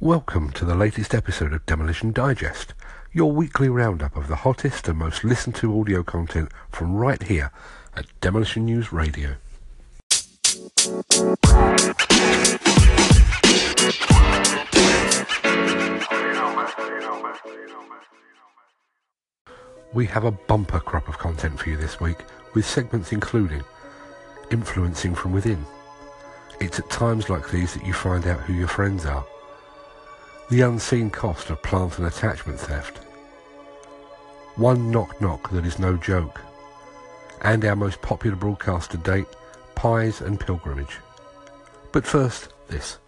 Welcome to the latest episode of Demolition Digest, your weekly roundup of the hottest and most listened to audio content from right here at Demolition News Radio. We have a bumper crop of content for you this week, with segments including Influencing from Within. It's at times like these that you find out who your friends are. The unseen cost of plant and attachment theft. One knock knock that is no joke. And our most popular broadcast to date, Pies and Pilgrimage. But first, this.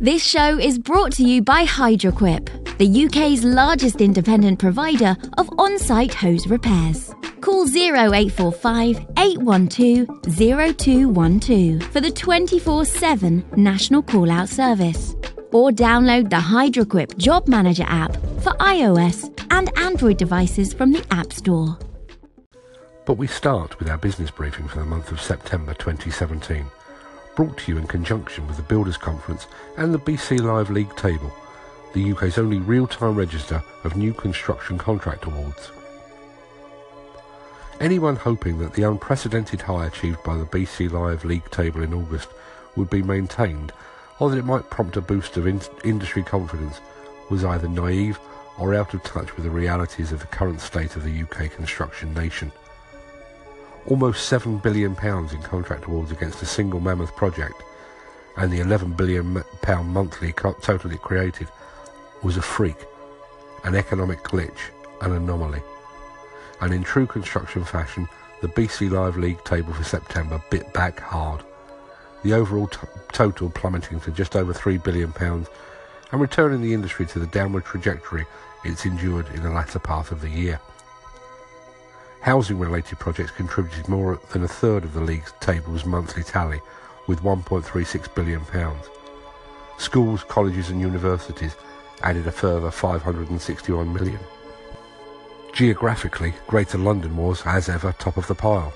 This show is brought to you by Hydroquip, the UK's largest independent provider of on site hose repairs. Call 0845 812 0212 for the 24 7 national call out service. Or download the Hydroquip Job Manager app for iOS and Android devices from the App Store. But we start with our business briefing for the month of September 2017, brought to you in conjunction with the Builders Conference and the BC Live League table, the UK's only real-time register of new construction contract awards. Anyone hoping that the unprecedented high achieved by the BC Live League table in August would be maintained or that it might prompt a boost of in- industry confidence was either naive or out of touch with the realities of the current state of the UK construction nation. Almost £7 billion in contract awards against a single mammoth project and the £11 billion monthly total it created was a freak, an economic glitch, an anomaly. And in true construction fashion, the BC Live League table for September bit back hard the overall t- total plummeting to just over £3 billion and returning the industry to the downward trajectory it's endured in the latter part of the year. Housing related projects contributed more than a third of the league's table's monthly tally with £1.36 billion. Schools, colleges and universities added a further £561 million. Geographically, Greater London was, as ever, top of the pile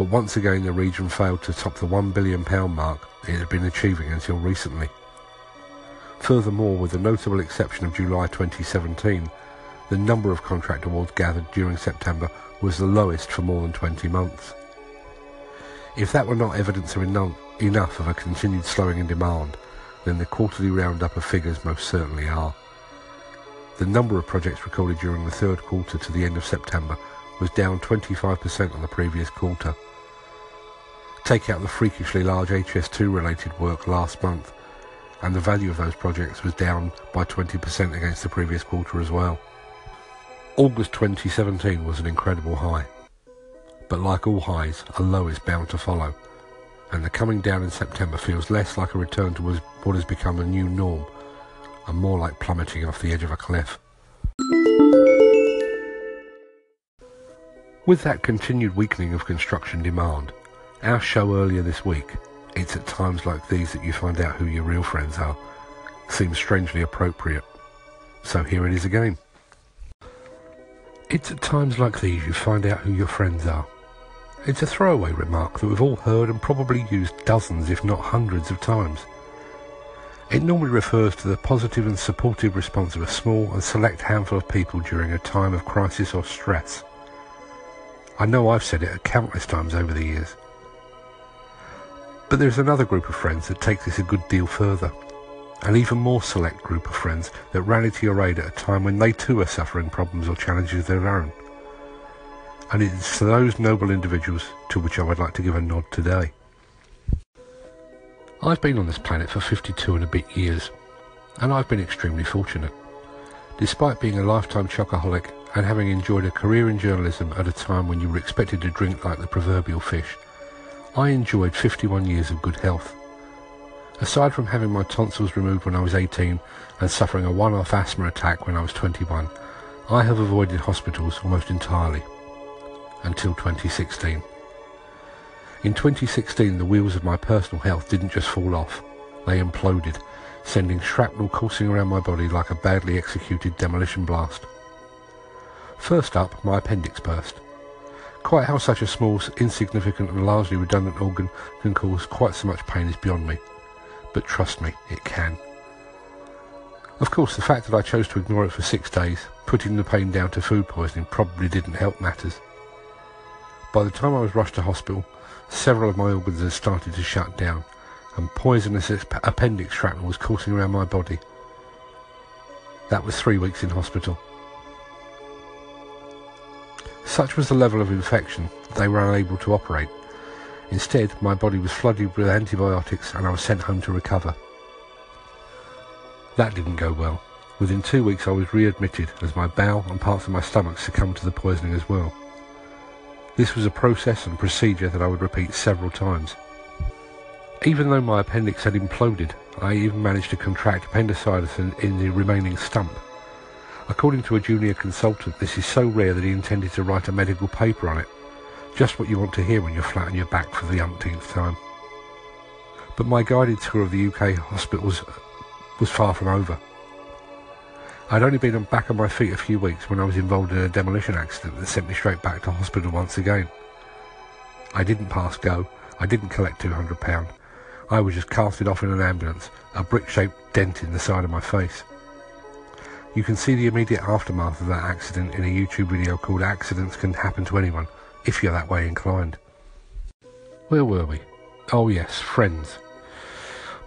but once again the region failed to top the £1 billion mark it had been achieving until recently. Furthermore, with the notable exception of July 2017, the number of contract awards gathered during September was the lowest for more than 20 months. If that were not evidence of enough of a continued slowing in demand, then the quarterly roundup of figures most certainly are. The number of projects recorded during the third quarter to the end of September was down 25% on the previous quarter. Take out the freakishly large HS2 related work last month, and the value of those projects was down by 20% against the previous quarter as well. August 2017 was an incredible high, but like all highs, a low is bound to follow, and the coming down in September feels less like a return to what has become a new norm, and more like plummeting off the edge of a cliff. With that continued weakening of construction demand, our show earlier this week, It's at Times Like These That You Find Out Who Your Real Friends Are, seems strangely appropriate. So here it is again. It's at times like these you find out who your friends are. It's a throwaway remark that we've all heard and probably used dozens, if not hundreds, of times. It normally refers to the positive and supportive response of a small and select handful of people during a time of crisis or stress. I know I've said it countless times over the years. But there is another group of friends that takes this a good deal further. An even more select group of friends that rally to your aid at a time when they too are suffering problems or challenges of their own. And it is to those noble individuals to which I would like to give a nod today. I've been on this planet for 52 and a bit years, and I've been extremely fortunate. Despite being a lifetime chocoholic and having enjoyed a career in journalism at a time when you were expected to drink like the proverbial fish, I enjoyed 51 years of good health. Aside from having my tonsils removed when I was 18 and suffering a one-off asthma attack when I was 21, I have avoided hospitals almost entirely. Until 2016. In 2016 the wheels of my personal health didn't just fall off, they imploded, sending shrapnel coursing around my body like a badly executed demolition blast. First up, my appendix burst. Quite how such a small, insignificant and largely redundant organ can cause quite so much pain is beyond me. But trust me, it can. Of course, the fact that I chose to ignore it for six days, putting the pain down to food poisoning, probably didn't help matters. By the time I was rushed to hospital, several of my organs had started to shut down, and poisonous appendix shrapnel was coursing around my body. That was three weeks in hospital. Such was the level of infection that they were unable to operate. Instead, my body was flooded with antibiotics and I was sent home to recover. That didn't go well. Within two weeks I was readmitted as my bowel and parts of my stomach succumbed to the poisoning as well. This was a process and procedure that I would repeat several times. Even though my appendix had imploded, I even managed to contract appendicitis in, in the remaining stump. According to a junior consultant, this is so rare that he intended to write a medical paper on it. Just what you want to hear when you're flat on your back for the umpteenth time. But my guided tour of the UK hospitals uh, was far from over. I'd only been on back on my feet a few weeks when I was involved in a demolition accident that sent me straight back to hospital once again. I didn't pass go. I didn't collect £200. I was just casted off in an ambulance, a brick-shaped dent in the side of my face. You can see the immediate aftermath of that accident in a YouTube video called Accidents Can Happen to Anyone, if you're that way inclined. Where were we? Oh yes, friends.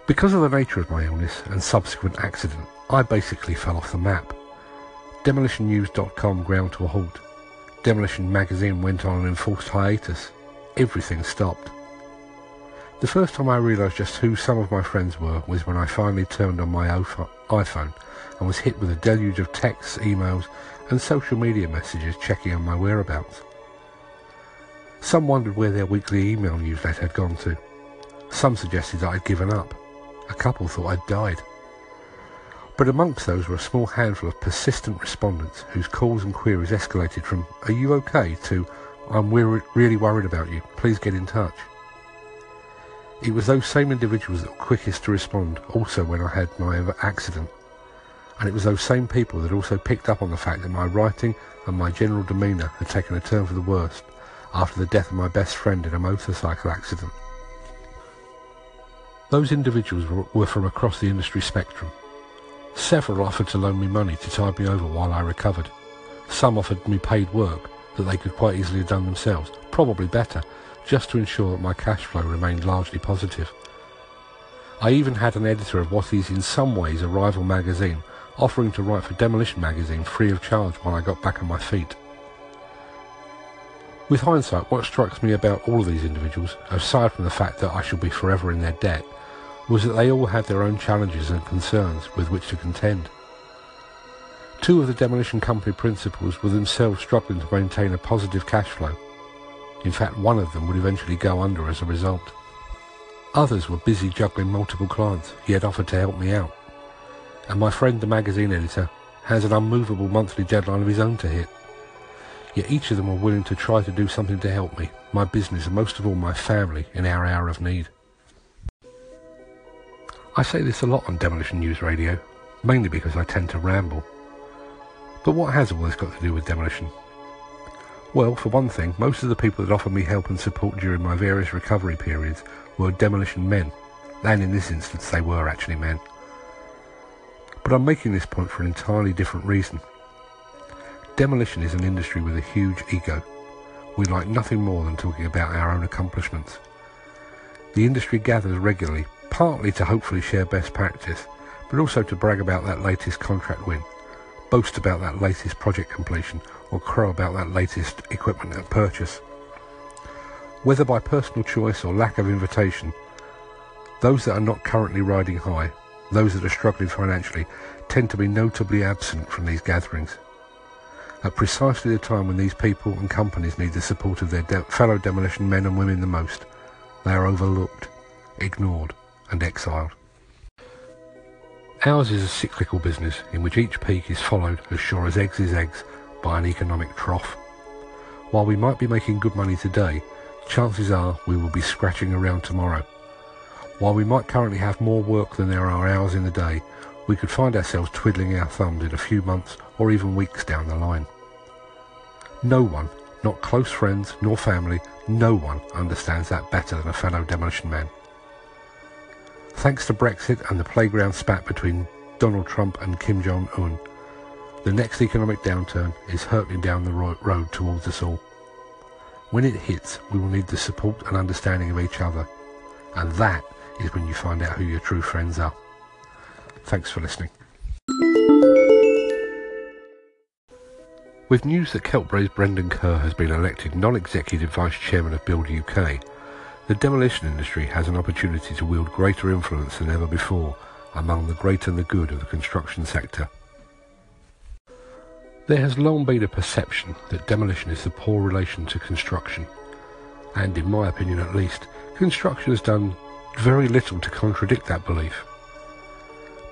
Because of the nature of my illness and subsequent accident, I basically fell off the map. DemolitionNews.com ground to a halt. Demolition Magazine went on an enforced hiatus. Everything stopped. The first time I realised just who some of my friends were was when I finally turned on my iPhone and was hit with a deluge of texts, emails and social media messages checking on my whereabouts. Some wondered where their weekly email newsletter had gone to. Some suggested that I'd given up. A couple thought I'd died. But amongst those were a small handful of persistent respondents whose calls and queries escalated from, Are you okay? to, I'm really worried about you. Please get in touch. It was those same individuals that were quickest to respond also when I had my accident. And it was those same people that also picked up on the fact that my writing and my general demeanour had taken a turn for the worst after the death of my best friend in a motorcycle accident. Those individuals were from across the industry spectrum. Several offered to loan me money to tide me over while I recovered. Some offered me paid work that they could quite easily have done themselves, probably better, just to ensure that my cash flow remained largely positive. I even had an editor of what is in some ways a rival magazine offering to write for Demolition magazine free of charge when I got back on my feet. With hindsight, what strikes me about all of these individuals, aside from the fact that I shall be forever in their debt, was that they all had their own challenges and concerns with which to contend. Two of the demolition company principals were themselves struggling to maintain a positive cash flow. In fact, one of them would eventually go under as a result. Others were busy juggling multiple clients he had offered to help me out. And my friend, the magazine editor, has an unmovable monthly deadline of his own to hit. Yet each of them were willing to try to do something to help me, my business, and most of all my family in our hour of need. I say this a lot on Demolition News Radio, mainly because I tend to ramble. But what has all this got to do with demolition? Well, for one thing, most of the people that offered me help and support during my various recovery periods were demolition men, and in this instance they were actually men. But I'm making this point for an entirely different reason. Demolition is an industry with a huge ego. We like nothing more than talking about our own accomplishments. The industry gathers regularly partly to hopefully share best practice, but also to brag about that latest contract win, boast about that latest project completion, or crow about that latest equipment purchase. Whether by personal choice or lack of invitation, those that are not currently riding high, those that are struggling financially, tend to be notably absent from these gatherings. At precisely the time when these people and companies need the support of their de- fellow demolition men and women the most, they are overlooked, ignored, and exiled. Ours is a cyclical business in which each peak is followed, as sure as eggs is eggs, by an economic trough. While we might be making good money today, chances are we will be scratching around tomorrow. While we might currently have more work than there are hours in the day, we could find ourselves twiddling our thumbs in a few months or even weeks down the line. No one, not close friends nor family, no one understands that better than a fellow demolition man. Thanks to Brexit and the playground spat between Donald Trump and Kim Jong-un, the next economic downturn is hurtling down the road towards us all. When it hits, we will need the support and understanding of each other. And that is when you find out who your true friends are. Thanks for listening. With news that Keltbray's Brendan Kerr has been elected non-executive vice chairman of Build UK, the demolition industry has an opportunity to wield greater influence than ever before among the great and the good of the construction sector. There has long been a perception that demolition is the poor relation to construction, and in my opinion at least, construction has done very little to contradict that belief.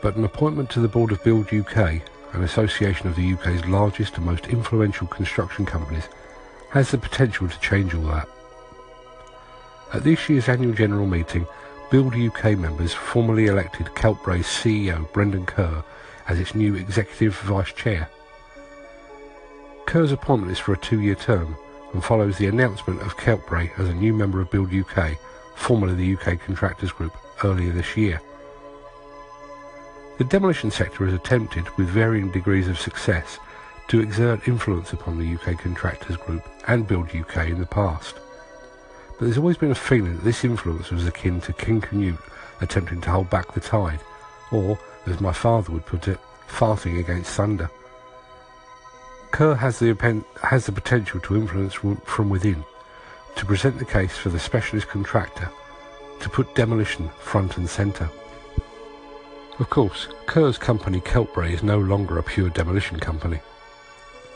But an appointment to the board of Build UK, an association of the UK's largest and most influential construction companies, has the potential to change all that. At this year's annual general meeting, Build UK members formally elected Keltbray's CEO Brendan Kerr as its new executive vice chair. Kerr's appointment is for a two-year term and follows the announcement of Keltbray as a new member of Build UK, formerly the UK Contractors Group, earlier this year. The demolition sector has attempted, with varying degrees of success, to exert influence upon the UK Contractors Group and Build UK in the past. But there's always been a feeling that this influence was akin to King Canute attempting to hold back the tide, or, as my father would put it, farting against thunder. Kerr has the, has the potential to influence from within, to present the case for the specialist contractor, to put demolition front and centre. Of course, Kerr's company Keltbray is no longer a pure demolition company.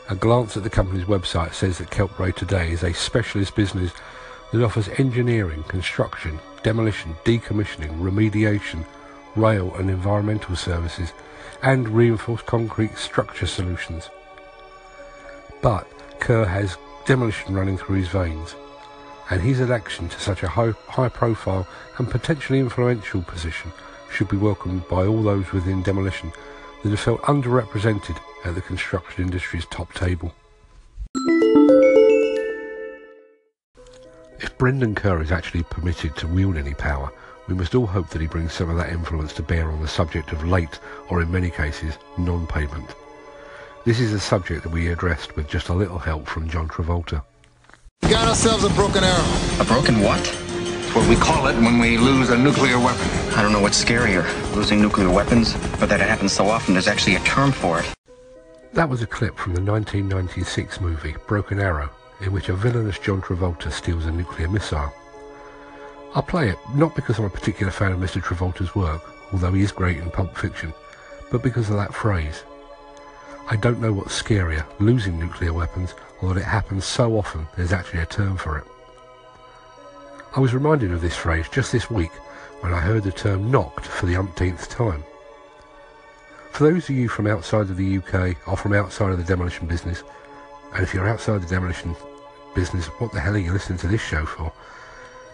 A glance at the company's website says that Keltbray today is a specialist business that offers engineering, construction, demolition, decommissioning, remediation, rail and environmental services, and reinforced concrete structure solutions. But Kerr has demolition running through his veins, and his election to such a high, profile and potentially influential position should be welcomed by all those within demolition that have felt underrepresented at the construction industry's top table. If Brendan Kerr is actually permitted to wield any power, we must all hope that he brings some of that influence to bear on the subject of late, or in many cases, non-payment. This is a subject that we addressed with just a little help from John Travolta. We got ourselves a broken arrow. A broken what? It's what we call it when we lose a nuclear weapon. I don't know what's scarier, losing nuclear weapons, or that it happens so often there's actually a term for it. That was a clip from the 1996 movie Broken Arrow, in which a villainous John Travolta steals a nuclear missile. I'll play it not because I'm a particular fan of Mr. Travolta's work, although he is great in Pulp Fiction, but because of that phrase. I don't know what's scarier, losing nuclear weapons, or that it happens so often there's actually a term for it. I was reminded of this phrase just this week when I heard the term knocked for the umpteenth time. For those of you from outside of the UK or from outside of the demolition business, and if you're outside the demolition business, what the hell are you listening to this show for?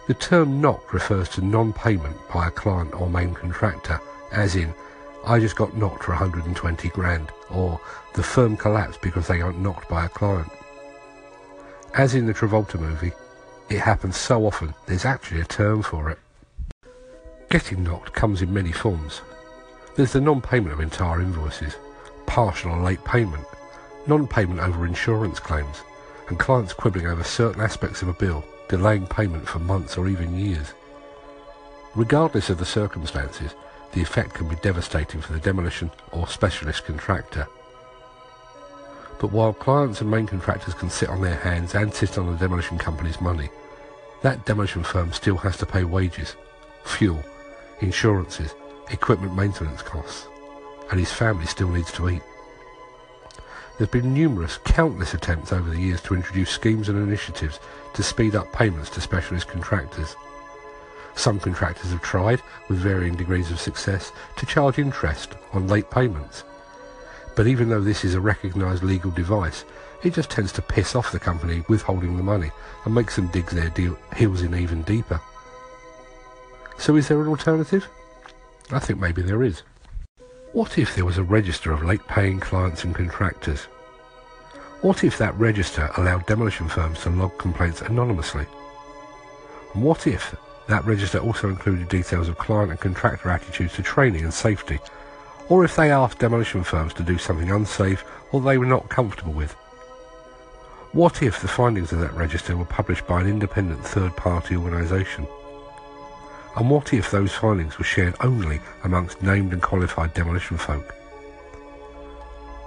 The term knocked refers to non-payment by a client or main contractor, as in I just got knocked for 120 grand, or the firm collapsed because they got knocked by a client. As in the Travolta movie, it happens so often there's actually a term for it. Getting knocked comes in many forms. There's the non-payment of entire invoices, partial or late payment, non-payment over insurance claims, and clients quibbling over certain aspects of a bill, delaying payment for months or even years. Regardless of the circumstances, the effect can be devastating for the demolition or specialist contractor. But while clients and main contractors can sit on their hands and sit on the demolition company's money, that demolition firm still has to pay wages, fuel, insurances, equipment maintenance costs, and his family still needs to eat. There have been numerous, countless attempts over the years to introduce schemes and initiatives to speed up payments to specialist contractors. Some contractors have tried, with varying degrees of success, to charge interest on late payments. But even though this is a recognised legal device, it just tends to piss off the company withholding the money and makes them dig their deal, heels in even deeper. So is there an alternative? I think maybe there is. What if there was a register of late paying clients and contractors? What if that register allowed demolition firms to log complaints anonymously? And what if that register also included details of client and contractor attitudes to training and safety, or if they asked demolition firms to do something unsafe or they were not comfortable with. What if the findings of that register were published by an independent third-party organisation? And what if those findings were shared only amongst named and qualified demolition folk?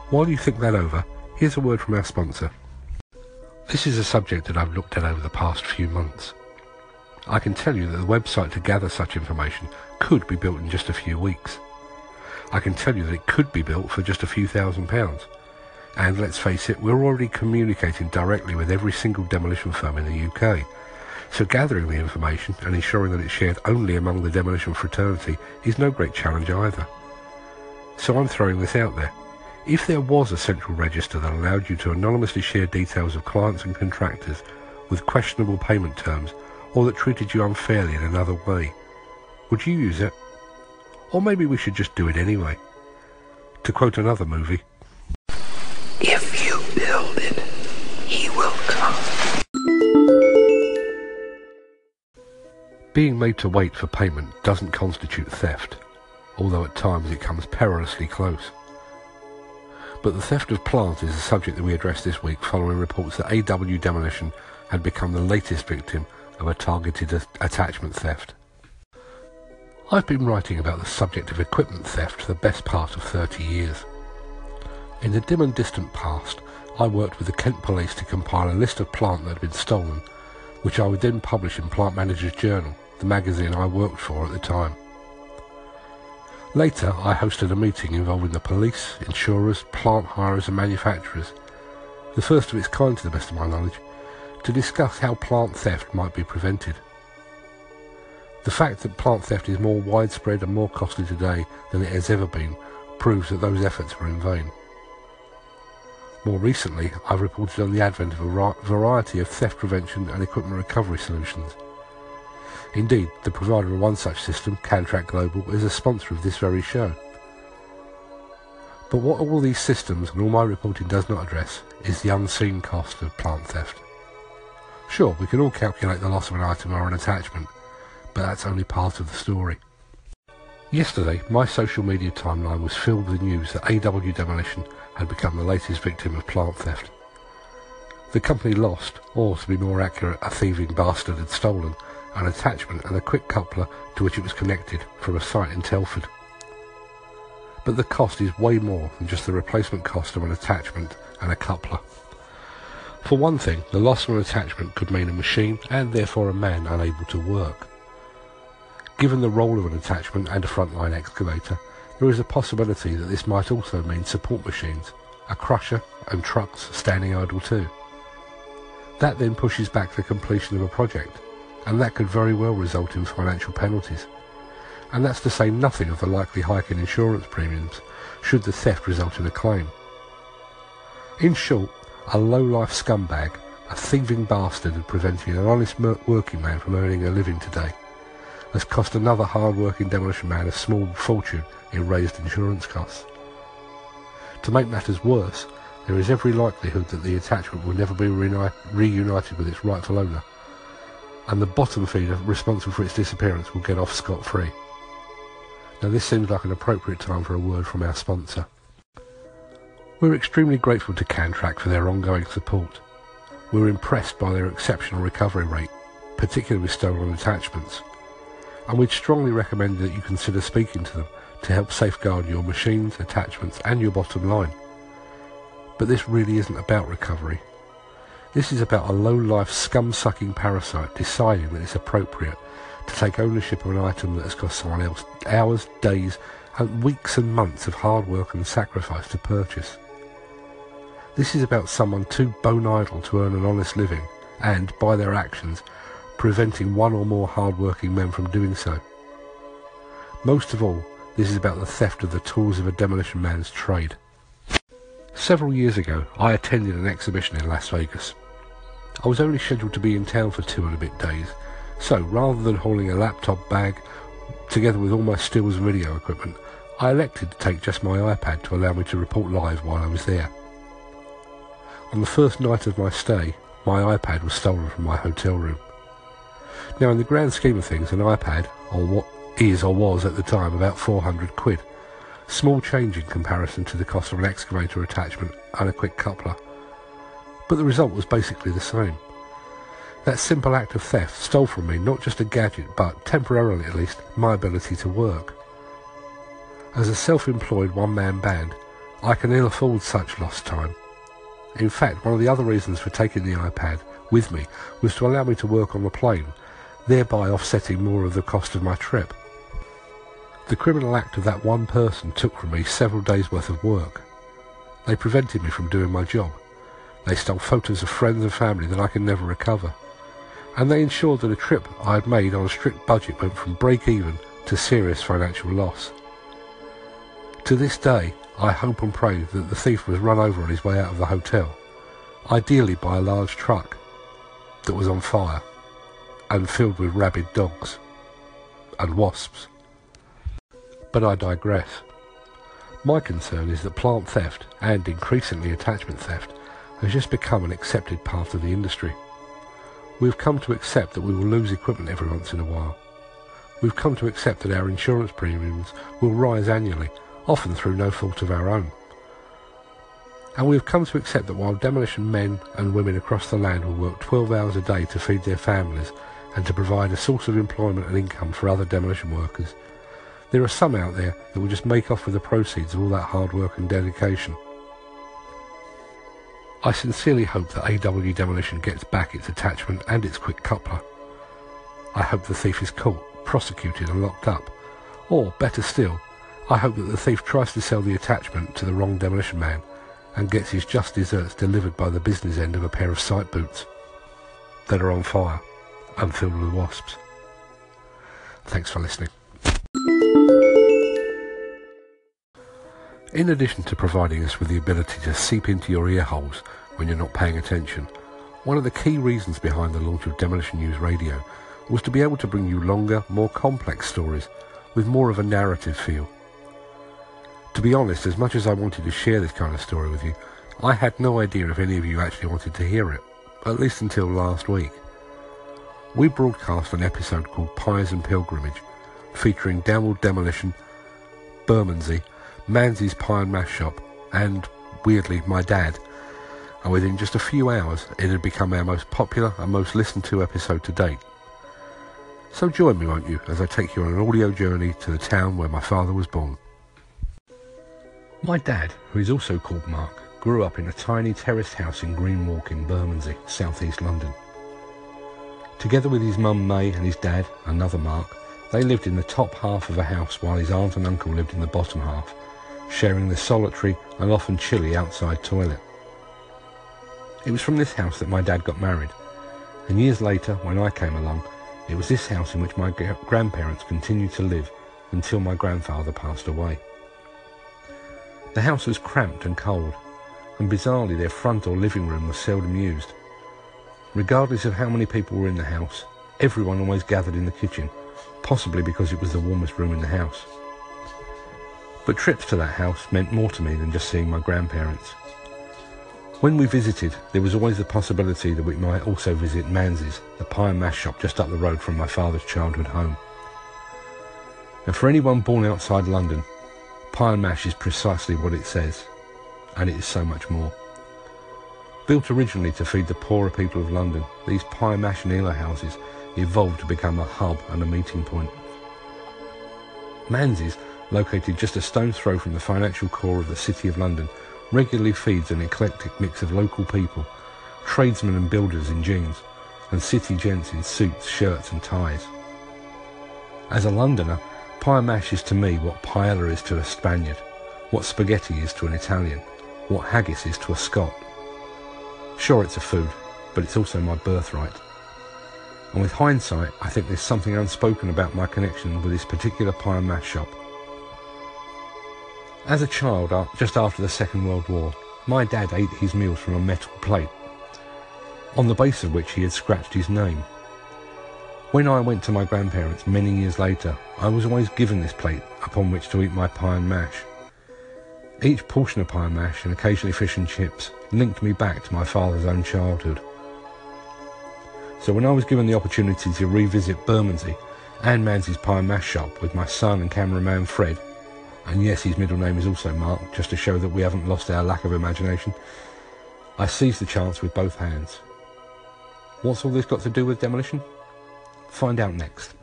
While you think that over, here's a word from our sponsor. This is a subject that I've looked at over the past few months. I can tell you that the website to gather such information could be built in just a few weeks. I can tell you that it could be built for just a few thousand pounds. And let's face it, we're already communicating directly with every single demolition firm in the UK. So gathering the information and ensuring that it's shared only among the demolition fraternity is no great challenge either. So I'm throwing this out there. If there was a central register that allowed you to anonymously share details of clients and contractors with questionable payment terms or that treated you unfairly in another way, would you use it? Or maybe we should just do it anyway. To quote another movie, If you build it, he will come. being made to wait for payment doesn't constitute theft, although at times it comes perilously close. But the theft of plants is a subject that we addressed this week following reports that AW Demolition had become the latest victim of a targeted attachment theft. I've been writing about the subject of equipment theft for the best part of 30 years. In the dim and distant past, I worked with the Kent Police to compile a list of plant that had been stolen, which I would then publish in Plant Manager's Journal, the magazine I worked for at the time. Later, I hosted a meeting involving the police, insurers, plant hirers and manufacturers, the first of its kind to the best of my knowledge, to discuss how plant theft might be prevented. The fact that plant theft is more widespread and more costly today than it has ever been proves that those efforts were in vain. More recently, I've reported on the advent of a variety of theft prevention and equipment recovery solutions. Indeed, the provider of one such system, Cantrack Global, is a sponsor of this very show. But what all these systems and all my reporting does not address is the unseen cost of plant theft. Sure, we can all calculate the loss of an item or an attachment, but that's only part of the story. Yesterday, my social media timeline was filled with news that AW Demolition had become the latest victim of plant theft. The company lost, or to be more accurate, a thieving bastard had stolen, an attachment and a quick coupler to which it was connected from a site in Telford. But the cost is way more than just the replacement cost of an attachment and a coupler. For one thing, the loss of an attachment could mean a machine and therefore a man unable to work. Given the role of an attachment and a frontline excavator, there is a possibility that this might also mean support machines, a crusher and trucks standing idle too. That then pushes back the completion of a project, and that could very well result in financial penalties. And that's to say nothing of the likely hike in insurance premiums should the theft result in a claim. In short, a low-life scumbag, a thieving bastard preventing an honest working man from earning a living today, has cost another hard-working demolition man a small fortune in raised insurance costs. To make matters worse, there is every likelihood that the attachment will never be reuni- reunited with its rightful owner, and the bottom feeder responsible for its disappearance will get off scot-free. Now this seems like an appropriate time for a word from our sponsor. We're extremely grateful to Cantrack for their ongoing support. We're impressed by their exceptional recovery rate, particularly with stolen attachments, and we'd strongly recommend that you consider speaking to them to help safeguard your machines, attachments and your bottom line. But this really isn't about recovery. This is about a low-life scum-sucking parasite deciding that it's appropriate to take ownership of an item that has cost someone else hours, days and weeks and months of hard work and sacrifice to purchase. This is about someone too bone idle to earn an honest living and, by their actions, preventing one or more hard-working men from doing so. Most of all, this is about the theft of the tools of a demolition man's trade. Several years ago, I attended an exhibition in Las Vegas. I was only scheduled to be in town for two and a bit days, so rather than hauling a laptop bag, together with all my stills and video equipment, I elected to take just my iPad to allow me to report live while I was there. On the first night of my stay, my iPad was stolen from my hotel room. Now, in the grand scheme of things, an iPad, or what is or was at the time about 400 quid, Small change in comparison to the cost of an excavator attachment and a quick coupler. But the result was basically the same. That simple act of theft stole from me not just a gadget, but, temporarily at least, my ability to work. As a self-employed one-man band, I can ill afford such lost time. In fact, one of the other reasons for taking the iPad with me was to allow me to work on the plane, thereby offsetting more of the cost of my trip. The criminal act of that one person took from me several days' worth of work. They prevented me from doing my job. They stole photos of friends and family that I can never recover. And they ensured that a trip I had made on a strict budget went from break even to serious financial loss. To this day, I hope and pray that the thief was run over on his way out of the hotel, ideally by a large truck that was on fire and filled with rabid dogs and wasps. But I digress. My concern is that plant theft, and increasingly attachment theft, has just become an accepted part of the industry. We've come to accept that we will lose equipment every once in a while. We've come to accept that our insurance premiums will rise annually, often through no fault of our own. And we've come to accept that while demolition men and women across the land will work 12 hours a day to feed their families and to provide a source of employment and income for other demolition workers, there are some out there that will just make off with the proceeds of all that hard work and dedication. I sincerely hope that AW Demolition gets back its attachment and its quick coupler. I hope the thief is caught, prosecuted and locked up. Or, better still, I hope that the thief tries to sell the attachment to the wrong demolition man and gets his just desserts delivered by the business end of a pair of site boots that are on fire and filled with wasps. Thanks for listening. In addition to providing us with the ability to seep into your ear holes when you're not paying attention, one of the key reasons behind the launch of Demolition News Radio was to be able to bring you longer, more complex stories with more of a narrative feel. To be honest, as much as I wanted to share this kind of story with you, I had no idea if any of you actually wanted to hear it, at least until last week. We broadcast an episode called Pies and Pilgrimage, featuring Downwell Demolition, Bermondsey, Manze's Pie and Mash Shop, and, weirdly, my dad. And within just a few hours, it had become our most popular and most listened to episode to date. So join me, won't you, as I take you on an audio journey to the town where my father was born. My dad, who is also called Mark, grew up in a tiny terraced house in Green Walk in Bermondsey, southeast London. Together with his mum May and his dad, another Mark, they lived in the top half of a house while his aunt and uncle lived in the bottom half, sharing the solitary and often chilly outside toilet. It was from this house that my dad got married, and years later, when I came along, it was this house in which my grandparents continued to live until my grandfather passed away. The house was cramped and cold, and bizarrely their front or living room was seldom used. Regardless of how many people were in the house, everyone always gathered in the kitchen, possibly because it was the warmest room in the house. But trips to that house meant more to me than just seeing my grandparents. When we visited, there was always the possibility that we might also visit Manze's, the pie and mash shop just up the road from my father's childhood home. And for anyone born outside London, pie and mash is precisely what it says, and it is so much more. Built originally to feed the poorer people of London, these pie, mash and houses evolved to become a hub and a meeting point. Manze's located just a stone's throw from the financial core of the City of London, regularly feeds an eclectic mix of local people, tradesmen and builders in jeans, and city gents in suits, shirts and ties. As a Londoner, pie mash is to me what paella is to a Spaniard, what spaghetti is to an Italian, what haggis is to a Scot. Sure, it's a food, but it's also my birthright. And with hindsight, I think there's something unspoken about my connection with this particular pie and mash shop. As a child, uh, just after the Second World War, my dad ate his meals from a metal plate, on the base of which he had scratched his name. When I went to my grandparents many years later, I was always given this plate upon which to eat my pie and mash. Each portion of pie and mash, and occasionally fish and chips, linked me back to my father's own childhood. So when I was given the opportunity to revisit Bermondsey and Manze's Pie and Mash shop with my son and cameraman Fred, and yes, his middle name is also Mark, just to show that we haven't lost our lack of imagination, I seized the chance with both hands. What's all this got to do with demolition? Find out next.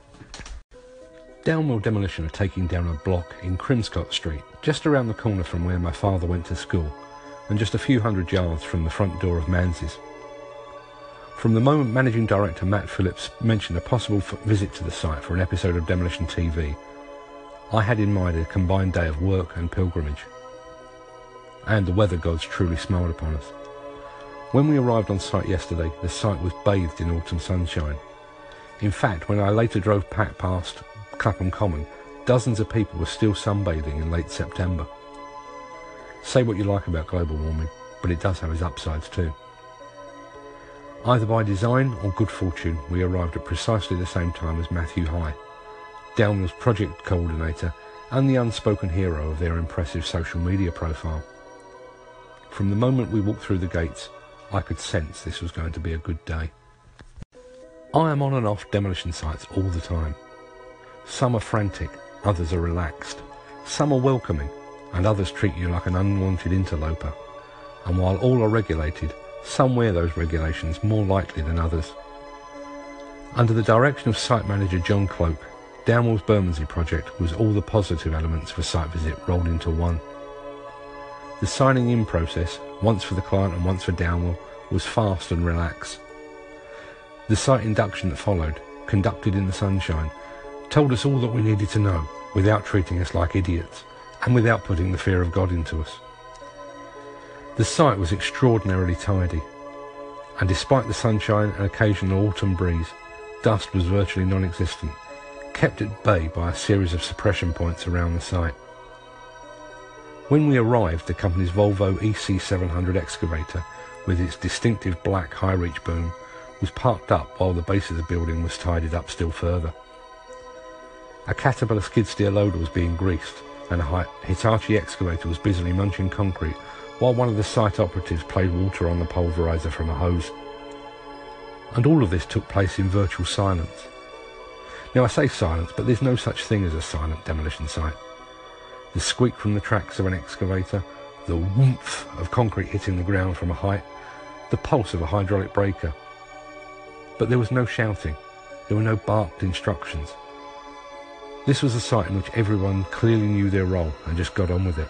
Downwell Demolition are taking down a block in Crimscott Street, just around the corner from where my father went to school, and just a few hundred yards from the front door of Manze's. From the moment Managing Director Matt Phillips mentioned a possible f- visit to the site for an episode of Demolition TV, I had in mind a combined day of work and pilgrimage. And the weather gods truly smiled upon us. When we arrived on site yesterday, the site was bathed in autumn sunshine. In fact, when I later drove back past Clapham Common, dozens of people were still sunbathing in late September. Say what you like about global warming, but it does have its upsides too. Either by design or good fortune, we arrived at precisely the same time as Matthew High, Downwell's project coordinator and the unspoken hero of their impressive social media profile. From the moment we walked through the gates, I could sense this was going to be a good day. I am on and off demolition sites all the time. Some are frantic, others are relaxed. Some are welcoming, and others treat you like an unwanted interloper. And while all are regulated, some wear those regulations more lightly than others. Under the direction of site manager John Cloak, Downwell's Bermondsey project was all the positive elements of a site visit rolled into one. The signing in process, once for the client and once for Downwell, was fast and relaxed. The site induction that followed, conducted in the sunshine, told us all that we needed to know without treating us like idiots and without putting the fear of God into us. The site was extraordinarily tidy, and despite the sunshine and occasional autumn breeze, dust was virtually non-existent, kept at bay by a series of suppression points around the site. When we arrived, the company's Volvo EC700 excavator, with its distinctive black high-reach boom, was parked up while the base of the building was tidied up still further. A Caterpillar skid steer loader was being greased, and a Hitachi excavator was busily munching concrete while one of the site operatives played water on the pulverizer from a hose. And all of this took place in virtual silence. Now I say silence, but there's no such thing as a silent demolition site. The squeak from the tracks of an excavator, the whoomph of concrete hitting the ground from a height, the pulse of a hydraulic breaker. But there was no shouting. There were no barked instructions. This was a site in which everyone clearly knew their role and just got on with it.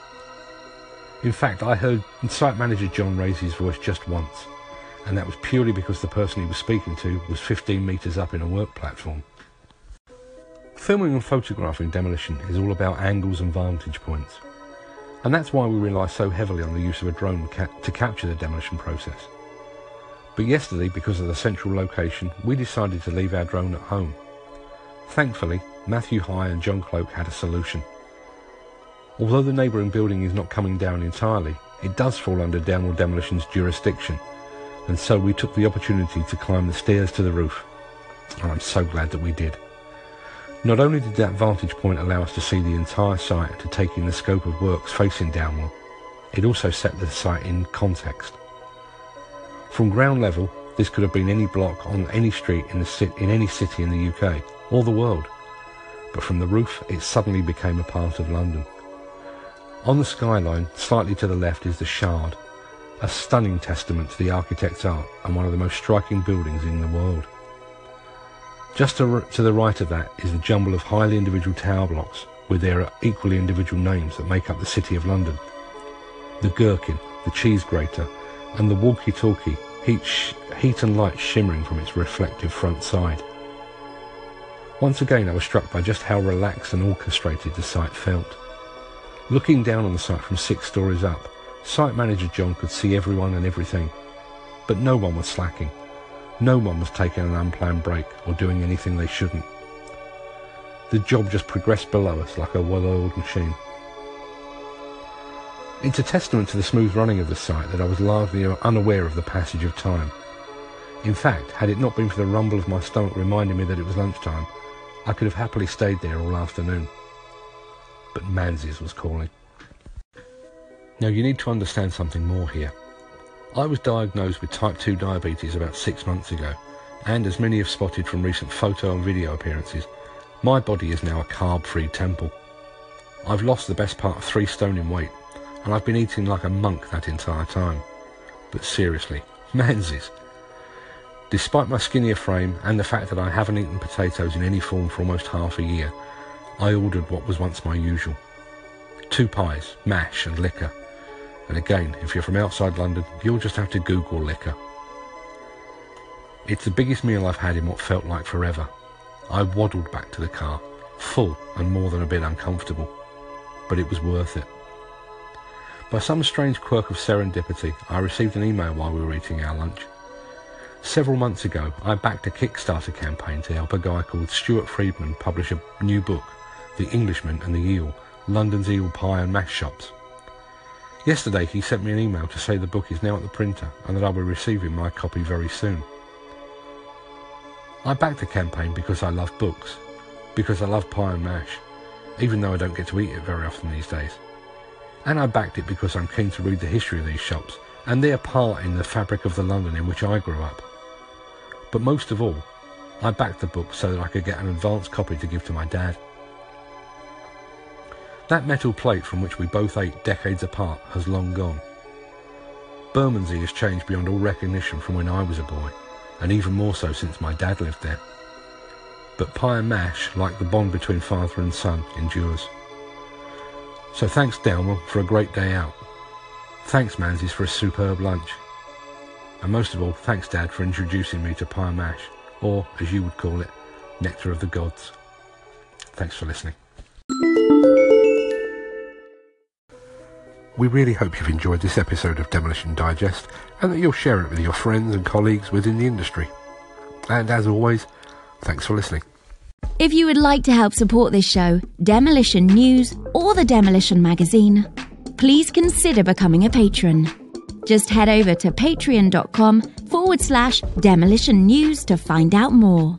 In fact, I heard site manager John raise his voice just once, and that was purely because the person he was speaking to was 15 metres up in a work platform. Filming and photographing demolition is all about angles and vantage points, and that's why we rely so heavily on the use of a drone ca- to capture the demolition process. But yesterday, because of the central location, we decided to leave our drone at home. Thankfully, Matthew High and John Cloak had a solution. Although the neighbouring building is not coming down entirely, it does fall under Downwell Demolition's jurisdiction, and so we took the opportunity to climb the stairs to the roof. And I'm so glad that we did. Not only did that vantage point allow us to see the entire site to take in the scope of works facing Downwell, it also set the site in context. From ground level, this could have been any block on any street in, the, in any city in the UK or the world, but from the roof it suddenly became a part of London. On the skyline, slightly to the left, is the Shard, a stunning testament to the architect's art and one of the most striking buildings in the world. Just to, to the right of that is the jumble of highly individual tower blocks with their equally individual names that make up the City of London. The Gherkin, the Cheese Grater, and the Walkie-Talkie, heat, sh- heat and light shimmering from its reflective front side. Once again I was struck by just how relaxed and orchestrated the site felt. Looking down on the site from six stories up, site manager John could see everyone and everything. But no one was slacking. No one was taking an unplanned break or doing anything they shouldn't. The job just progressed below us like a well-oiled machine. It's a testament to the smooth running of the site that I was largely unaware of the passage of time. In fact, had it not been for the rumble of my stomach reminding me that it was lunchtime, I could have happily stayed there all afternoon but Manze's was calling. Now you need to understand something more here. I was diagnosed with type 2 diabetes about six months ago, and as many have spotted from recent photo and video appearances, my body is now a carb-free temple. I've lost the best part of three stone in weight, and I've been eating like a monk that entire time. But seriously, Manze's. Despite my skinnier frame and the fact that I haven't eaten potatoes in any form for almost half a year, I ordered what was once my usual. Two pies, mash and liquor. And again, if you're from outside London, you'll just have to Google liquor. It's the biggest meal I've had in what felt like forever. I waddled back to the car, full and more than a bit uncomfortable, but it was worth it. By some strange quirk of serendipity, I received an email while we were eating our lunch. Several months ago, I backed a Kickstarter campaign to help a guy called Stuart Friedman publish a new book, The Englishman and the Eel, London's Eel Pie and Mash Shops. Yesterday he sent me an email to say the book is now at the printer and that I will be receiving my copy very soon. I backed the campaign because I love books, because I love pie and mash, even though I don't get to eat it very often these days. And I backed it because I'm keen to read the history of these shops and their part in the fabric of the London in which I grew up. But most of all, I backed the book so that I could get an advance copy to give to my dad. That metal plate from which we both ate decades apart has long gone. Bermondsey has changed beyond all recognition from when I was a boy and even more so since my dad lived there. But pie and mash, like the bond between father and son, endures. So thanks Delmore for a great day out. Thanks Manze's for a superb lunch. And most of all, thanks Dad for introducing me to pie mash, or as you would call it, nectar of the gods. Thanks for listening. We really hope you've enjoyed this episode of Demolition Digest and that you'll share it with your friends and colleagues within the industry. And as always, thanks for listening. If you would like to help support this show, Demolition News, or the Demolition Magazine, please consider becoming a patron. Just head over to patreon.com forward slash demolition news to find out more.